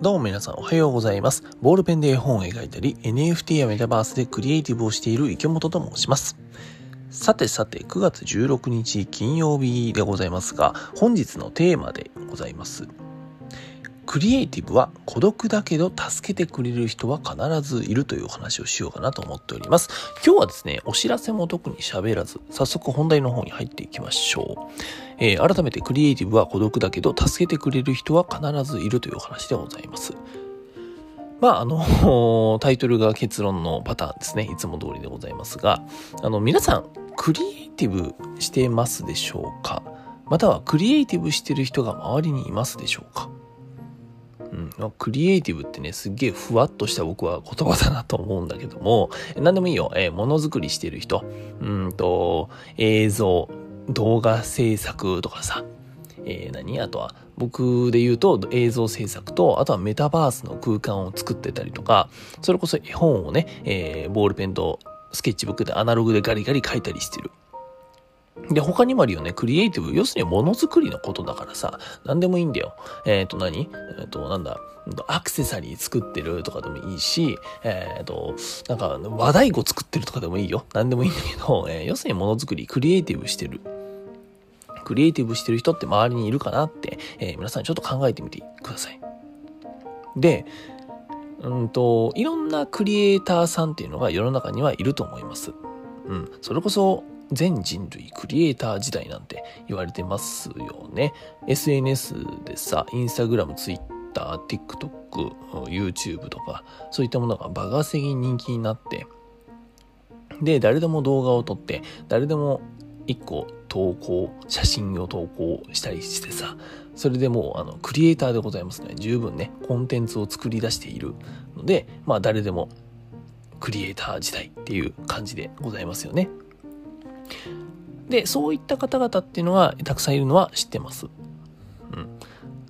どうも皆さんおはようございます。ボールペンで絵本を描いたり、NFT やメタバースでクリエイティブをしている池本と申します。さてさて、9月16日金曜日でございますが、本日のテーマでございます。クリエイティブは孤独だけど助けてくれる人は必ずいるというお話をしようかなと思っております。今日はですね、お知らせも特に喋らず、早速本題の方に入っていきましょう。えー、改めてクリエイティブは孤独だけど助けてくれる人は必ずいるというお話でございます。まあ、あの、タイトルが結論のパターンですね。いつも通りでございますが、あの、皆さん、クリエイティブしてますでしょうか？または、クリエイティブしてる人が周りにいますでしょうか？うん、クリエイティブってね、すっげえふわっとした僕は言葉だなと思うんだけども、何でもいいよ。えー、ものづくりしてる人、うんと、映像、動画制作とかさ、えー、何？あとは、僕で言うと映像制作と、あとはメタバースの空間を作ってたりとか、それこそ絵本をね、えー、ボールペンとスケッチブックでアナログでガリガリ書いたりしてる。で、他にもあるよね、クリエイティブ。要するにものづくりのことだからさ、何でもいいんだよ。えっ、ー、と何、えっ、ー、と、なんだ、アクセサリー作ってるとかでもいいし、えっ、ー、と、なんか、和太鼓作ってるとかでもいいよ。何でもいいんだけど、え要するにものづくり、クリエイティブしてる。クリエイティブしてる人って周りにいるかなって、え皆さんちょっと考えてみてください。で、うんと、いろんなクリエイターさんっていうのが世の中にはいると思います。うん。それこそ、全人類クリエイター時代なんて言われてますよね。SNS でさ、インスタグラム、ツイッター、TikTok、YouTube とか、そういったものがバカせぎ人気になって、で、誰でも動画を撮って、誰でも一個投稿、写真を投稿したりしてさ、それでもう、あの、クリエイターでございますね。十分ね、コンテンツを作り出しているので、まあ、誰でもクリエイター時代っていう感じでございますよね。で、そういった方々っていうのがたくさんいるのは知ってます。うん。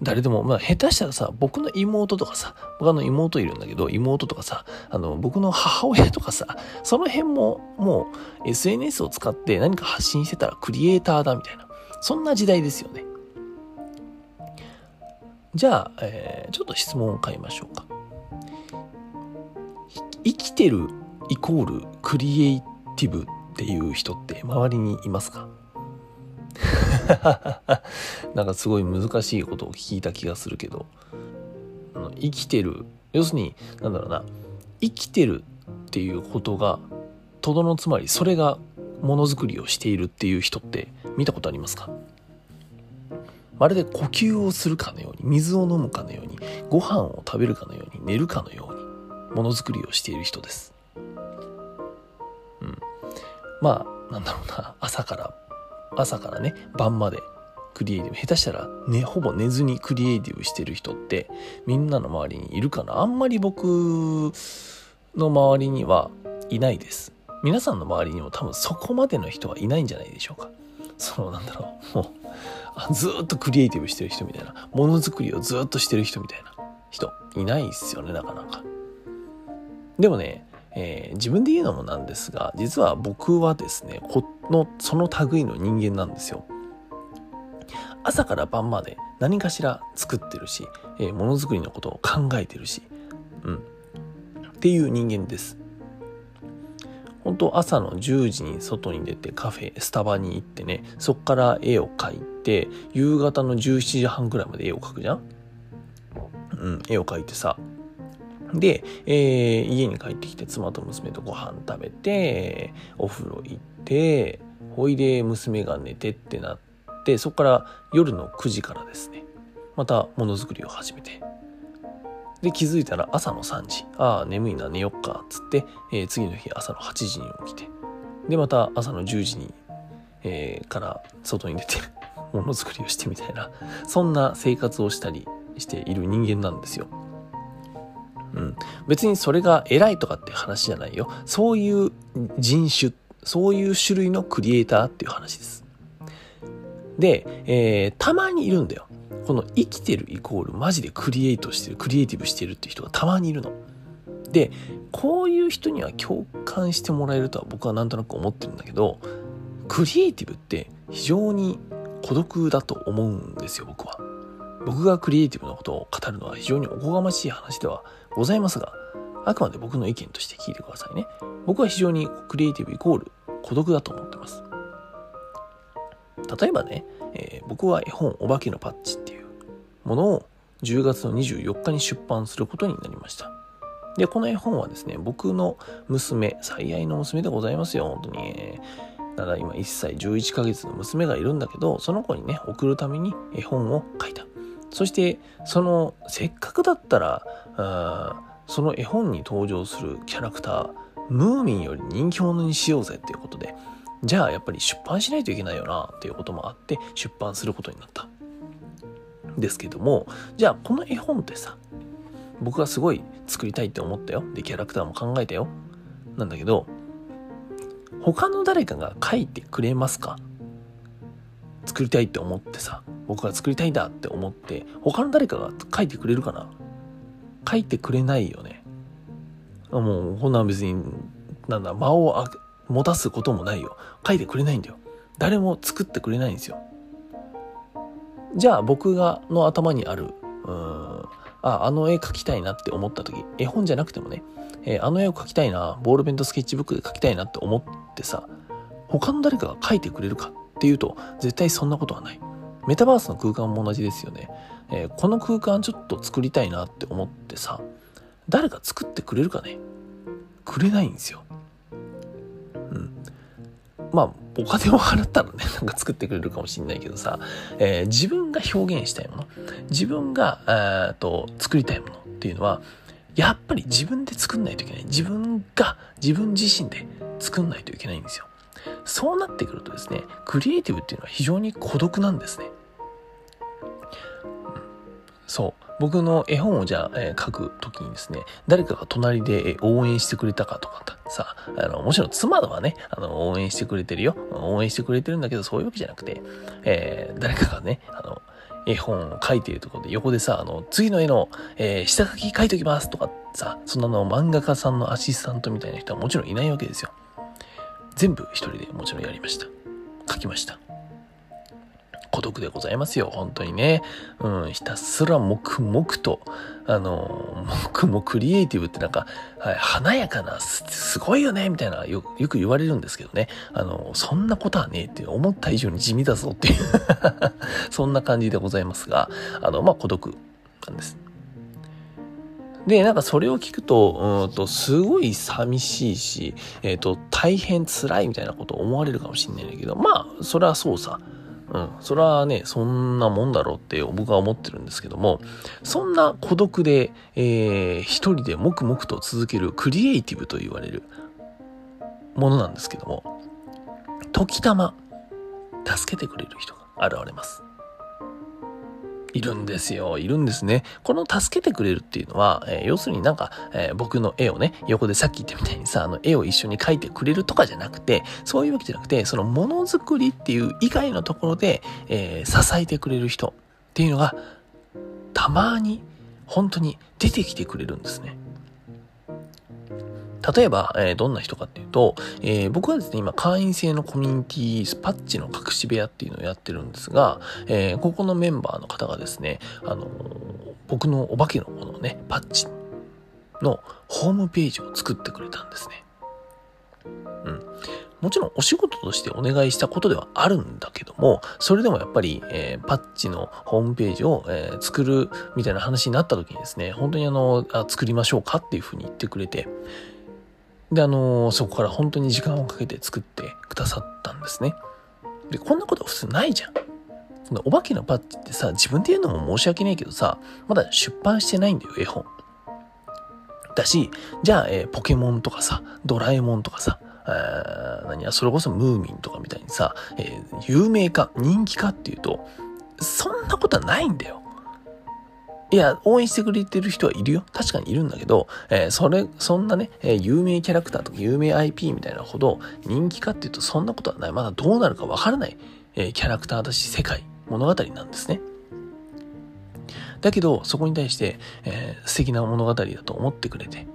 誰でも、まあ、下手したらさ、僕の妹とかさ、僕の妹いるんだけど、妹とかさ、あの、僕の母親とかさ、その辺も、もう、SNS を使って何か発信してたらクリエイターだみたいな、そんな時代ですよね。じゃあ、えー、ちょっと質問を変えましょうか。生きてるイコールクリエイティブっていう人って周りにいますか？なんかすごい難しいことを聞いた気がするけど生きてる要するになんだろうな生きてるっていうことがとどのつまりそれがものづくりをしているっていう人って見たことありますか？まるで呼吸をするかのように水を飲むかのようにご飯を食べるかのように寝るかのようにものづくりをしている人です。まあ、なんだろうな、朝から、朝からね、晩までクリエイティブ、下手したらね、ほぼ寝ずにクリエイティブしてる人って、みんなの周りにいるかなあんまり僕の周りにはいないです。皆さんの周りにも多分そこまでの人はいないんじゃないでしょうか。そのなんだろう、もう、ずっとクリエイティブしてる人みたいな、ものづくりをずっとしてる人みたいな人、いないっすよね、なかなか。でもね、えー、自分で言うのもなんですが、実は僕はですね、この、その類の人間なんですよ。朝から晩まで何かしら作ってるし、えー、ものづくりのことを考えてるし、うん。っていう人間です。本当朝の10時に外に出てカフェ、スタバに行ってね、そっから絵を描いて、夕方の17時半くらいまで絵を描くじゃん？うん、絵を描いてさ、で、えー、家に帰ってきて妻と娘とご飯食べて、お風呂行って、ほいで娘が寝てってなって、そこから夜の9時からですね、またものづくりを始めて、で、気づいたら朝の3時、ああ、眠いな、寝よっかっ、つって、えー、次の日朝の8時に起きて、で、また朝の10時に、えー、から外に出て、ものづくりをしてみたいな、そんな生活をしたりしている人間なんですよ。うん。別にそれが偉いとかって話じゃないよ。そういう人種、そういう種類のクリエイターっていう話です。で、えー、たまにいるんだよ。この生きてるイコールマジでクリエイトしてる、クリエイティブしてるって人がたまにいるの。で、こういう人には共感してもらえるとは僕はなんとなく思ってるんだけど、クリエイティブって非常に孤独だと思うんですよ、僕は。僕がクリエイティブなことを語るのは非常におこがましい話ではございますが、あくまで僕の意見として聞いてくださいね。僕は非常にクリエイティブイコール孤独だと思ってます。例えばね、えー、僕は絵本お化けのパッチっていうものを10月の24日に出版することになりました。で、この絵本はですね、僕の娘、最愛の娘でございますよ、本当に。ただ今1歳11ヶ月の娘がいるんだけど、その子にね、送るために絵本を書いた。そして、その、せっかくだったら、あその絵本に登場するキャラクター、ムーミンより人気者にしようぜっていうことで、じゃあやっぱり出版しないといけないよなっていうこともあって出版することになった。ですけども、じゃあこの絵本ってさ、僕がすごい作りたいって思ったよ。で、キャラクターも考えたよ。なんだけど、他の誰かが書いてくれますか？作りたいって思ってさ、僕が作りたいんだって思って、他の誰かが書いてくれるかな？書いてくれないよね。もう、こんなん別に、なんだ、間をあ持たすこともないよ。書いてくれないんだよ。誰も作ってくれないんですよ。じゃあ僕がの頭にある、うん、あ、あの絵描きたいなって思った時、絵本じゃなくてもね、えー、あの絵を描きたいな、ボールペンとスケッチブックで描きたいなって思ってさ、他の誰かが描いてくれるかっていうと、絶対そんなことはない。メタバースの空間も同じですよね。えー、この空間ちょっと作りたいなって思ってさ、誰か作ってくれるかねくれないんですよ。うん。まあ、お金を払ったらね、なんか作ってくれるかもしんないけどさ、えー、自分が表現したいもの、自分が、えー、と、作りたいものっていうのは、やっぱり自分で作んないといけない。自分が自分自身で作んないといけないんですよ。そうなってくるとですね、クリエイティブっていうのは非常に孤独なんですね。そう。僕の絵本をじゃあ、えー、書くときにですね、誰かが隣で応援してくれたかとかさ、あの、もちろん妻はね、あの、応援してくれてるよ。応援してくれてるんだけど、そういうわけじゃなくて、えー、誰かがね、あの、絵本を書いているところで横でさ、あの、次の絵の、えー、下書き書いときますとかさ、そんなの漫画家さんのアシスタントみたいな人はもちろんいないわけですよ。全部一人でもちろんやりました。書きました。孤独でございますよ、本当にね。うん、ひたすら黙々と、あの、黙々クリエイティブってなんか、はい、華やかなす、すごいよね、みたいなよ、よく言われるんですけどね。あの、そんなことはねえって思った以上に地味だぞっていう そんな感じでございますが、あの、まあ、孤独なんです。で、なんかそれを聞くと、うんと、すごい寂しいし、えっ、ー、と、大変辛いみたいなことを思われるかもしれないんだけど、まあ、それはそうさ。うん、それはね、そんなもんだろうって僕は思ってるんですけども、そんな孤独で、えー、一人で黙々と続けるクリエイティブと言われるものなんですけども、時たま、助けてくれる人が現れます。いるんですよ。いるんですね。この助けてくれるっていうのは、えー、要するになんか、えー、僕の絵をね、横でさっき言ったみたいにさ、あの絵を一緒に描いてくれるとかじゃなくて、そういうわけじゃなくて、そのものづくりっていう以外のところで、えー、支えてくれる人っていうのが、たまに本当に出てきてくれるんですね。例えば、えー、どんな人かっていうと、えー、僕はですね、今、会員制のコミュニティスパッチの隠し部屋っていうのをやってるんですが、えー、ここのメンバーの方がですね、あの僕のお化けのものね、パッチのホームページを作ってくれたんですね。うん。もちろんお仕事としてお願いしたことではあるんだけども、それでもやっぱり、えー、パッチのホームページを、えー、作るみたいな話になった時にですね、本当にあのあ、作りましょうかっていうふうに言ってくれて、で、あの、そこから本当に時間をかけて作ってくださったんですね。で、こんなこと普通ないじゃん。お化けのパッチってさ、自分で言うのも申し訳ないけどさ、まだ出版してないんだよ、絵本。だし、じゃあ、えー、ポケモンとかさ、ドラえもんとかさ、え、何や、それこそムーミンとかみたいにさ、えー、有名か、人気かっていうと、そんなことはないんだよ。いや、応援してくれてる人はいるよ。確かにいるんだけど、えー、それ、そんなね、えー、有名キャラクターとか有名 IP みたいなほど人気かっていうとそんなことはない。まだどうなるかわからない、えー、キャラクターだし世界、物語なんですね。だけど、そこに対して、えー、素敵な物語だと思ってくれて、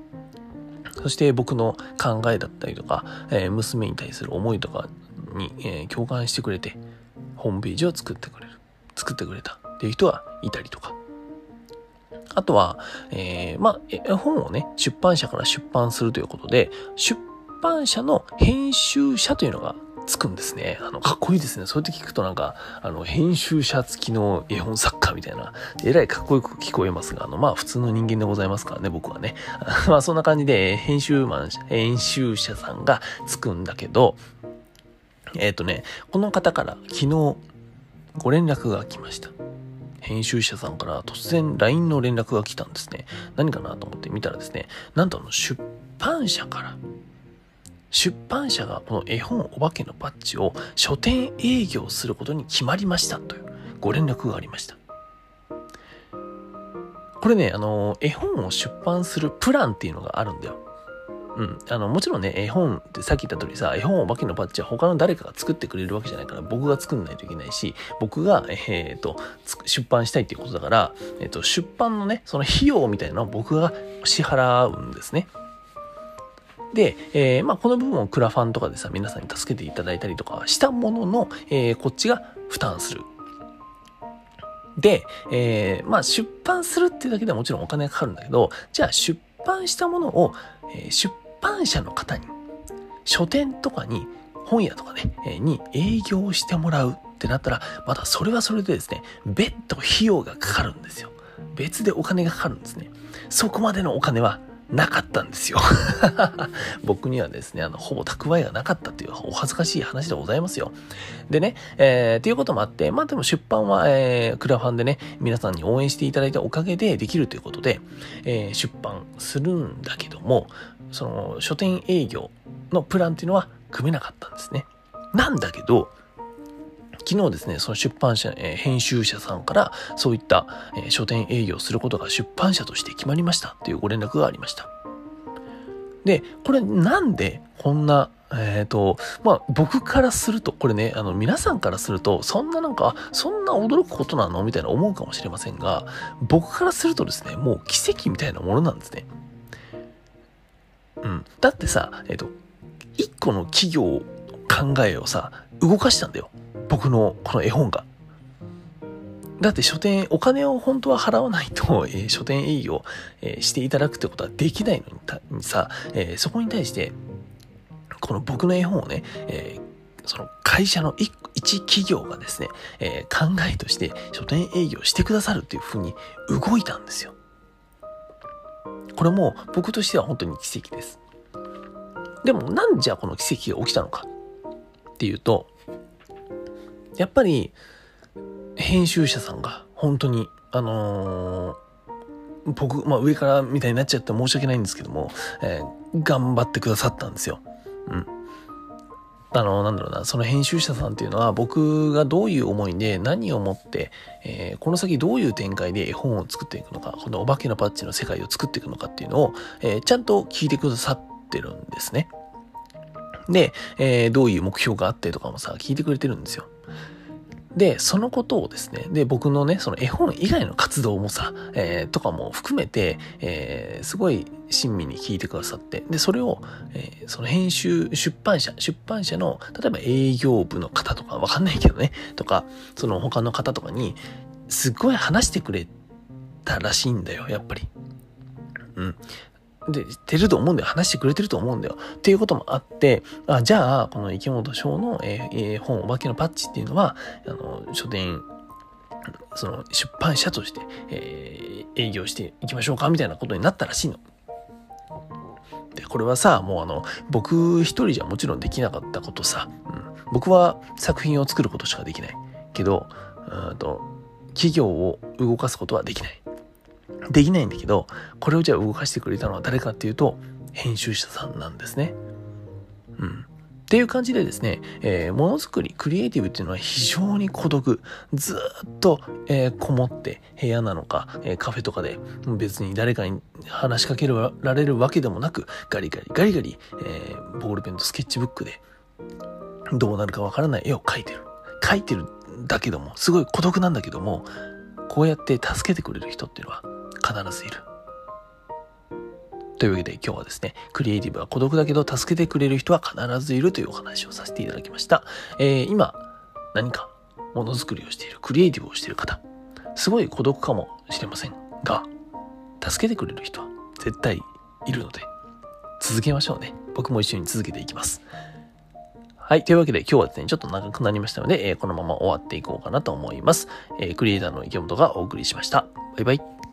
そして僕の考えだったりとか、えー、娘に対する思いとかに、えー、共感してくれて、ホームページを作ってくれる。作ってくれた。っていう人がいたりとか。あとは、えー、まあ、絵本をね、出版社から出版するということで、出版社の編集者というのがつくんですね。あの、かっこいいですね。そうやって聞くとなんか、あの、編集者付きの絵本作家みたいな、えらいかっこよく聞こえますが、あの、まあ、普通の人間でございますからね、僕はね。まあ、そんな感じで、編集マン、編集者さんがつくんだけど、えっ、ー、とね、この方から昨日ご連絡が来ました。編集者さんから突然 LINE の連絡が来たんですね。何かなと思って見たらですね、なんとあの出版社から出版社がこの絵本お化けのバッジを書店営業することに決まりましたというご連絡がありました。これね、あの、絵本を出版するプランっていうのがあるんだよ。うん。あの、もちろんね、絵本ってさっき言った通りさ、絵本お化けのバッジは他の誰かが作ってくれるわけじゃないから、僕が作んないといけないし、僕が、えっ、ー、と、出版したいっていうことだから、えっ、と、出版のね、その費用みたいなのを僕が支払うんですね。で、えー、まあ、この部分をクラファンとかでさ、皆さんに助けていただいたりとかしたものの、えー、こっちが負担する。で、えー、まあ、出版するっていうだけではもちろんお金がかかるんだけど、じゃあ出版したものを、えー、出版社の方に、書店とかに、本屋とかね、え、に営業してもらうってなったら、またそれはそれでですね、別途費用がかかるんですよ。別でお金がかかるんですね。そこまでのお金はなかったんですよ 僕にはですね、あの、ほぼ蓄えがなかったというお恥ずかしい話でございますよ。でね、えー、っていうこともあって、まあでも出版は、えー、クラファンでね、皆さんに応援していただいたおかげでできるということで、えー、出版するんだけども、その、書店営業のプランっていうのは組めなかったんですね。なんだけど、昨日ですね、その出版社、えー、編集者さんから、そういった、えー、書店営業することが出版社として決まりましたっていうご連絡がありました。で、これなんでこんな、えっ、ー、と、まあ、僕からすると、これね、あの、皆さんからすると、そんななんか、そんな驚くことなの？みたいな思うかもしれませんが、僕からするとですね、もう奇跡みたいなものなんですね。うん。だってさ、えっ、と、一個の企業考えをさ、動かしたんだよ。僕のこの絵本が。だって書店、お金を本当は払わないと、えー、書店営業、えー、していただくってことはできないのにさ、えー、そこに対して、この僕の絵本をね、えその会社の一企業がですね、え考えとして書店営業してくださるっていうふうに動いたんですよ。これも僕としては本当に奇跡です。でもなんじゃこの奇跡が起きたのかっていうと、やっぱり、編集者さんが本当に、あのー、僕、まあ上からみたいになっちゃって申し訳ないんですけども、えー、頑張ってくださったんですよ。うん。あの、なんだろうな、その編集者さんっていうのは僕がどういう思いで何をもって、えー、この先どういう展開で絵本を作っていくのか、このお化けのパッチの世界を作っていくのかっていうのを、えー、ちゃんと聞いてくださってるんですね。で、えー、どういう目標があってとかもさ、聞いてくれてるんですよ。で、そのことをですね、で、僕のね、その絵本以外の活動もさ、えー、とかも含めて、えー、すごい親身に聞いてくださって、で、それを、えー、その編集、出版社、出版社の、例えば営業部の方とか、わかんないけどね、とか、その他の方とかに、すっごい話してくれたらしいんだよ、やっぱり。うん。で、てると思うんだよ。話してくれてると思うんだよ。っていうこともあって、あじゃあ、この池本翔の、えー、えー、本、お化けのパッチっていうのは、あの、書店、その出版社として、えー、営業していきましょうかみたいなことになったらしいの。で、これはさ、もうあの、僕一人じゃもちろんできなかったことさ、うん、僕は作品を作ることしかできない。けど、うんと、企業を動かすことはできない。できないんだけど、これをじゃあ動かしてくれたのは誰かっていうと、編集者さんなんですね。うん。っていう感じでですね、えー、ものづくり、クリエイティブっていうのは非常に孤独。ずっと、えー、こもって部屋なのか、えー、カフェとかで別に誰かに話しかけられるわけでもなく、ガリガリ、ガリガリ、え、ボールペンとスケッチブックでどうなるかわからない絵を描いてる。描いてるんだけども、すごい孤独なんだけども、こうやって助けてくれる人っていうのは必ずいる。というわけで今日はですね、クリエイティブは孤独だけど助けてくれる人は必ずいるというお話をさせていただきました。えー、今、何かものづくりをしている、クリエイティブをしている方、すごい孤独かもしれませんが、助けてくれる人は絶対いるので、続けましょうね。僕も一緒に続けていきます。はい。というわけで今日はですね、ちょっと長くなりましたので、えー、このまま終わっていこうかなと思います。えー、クリエイターの池本がお送りしました。バイバイ。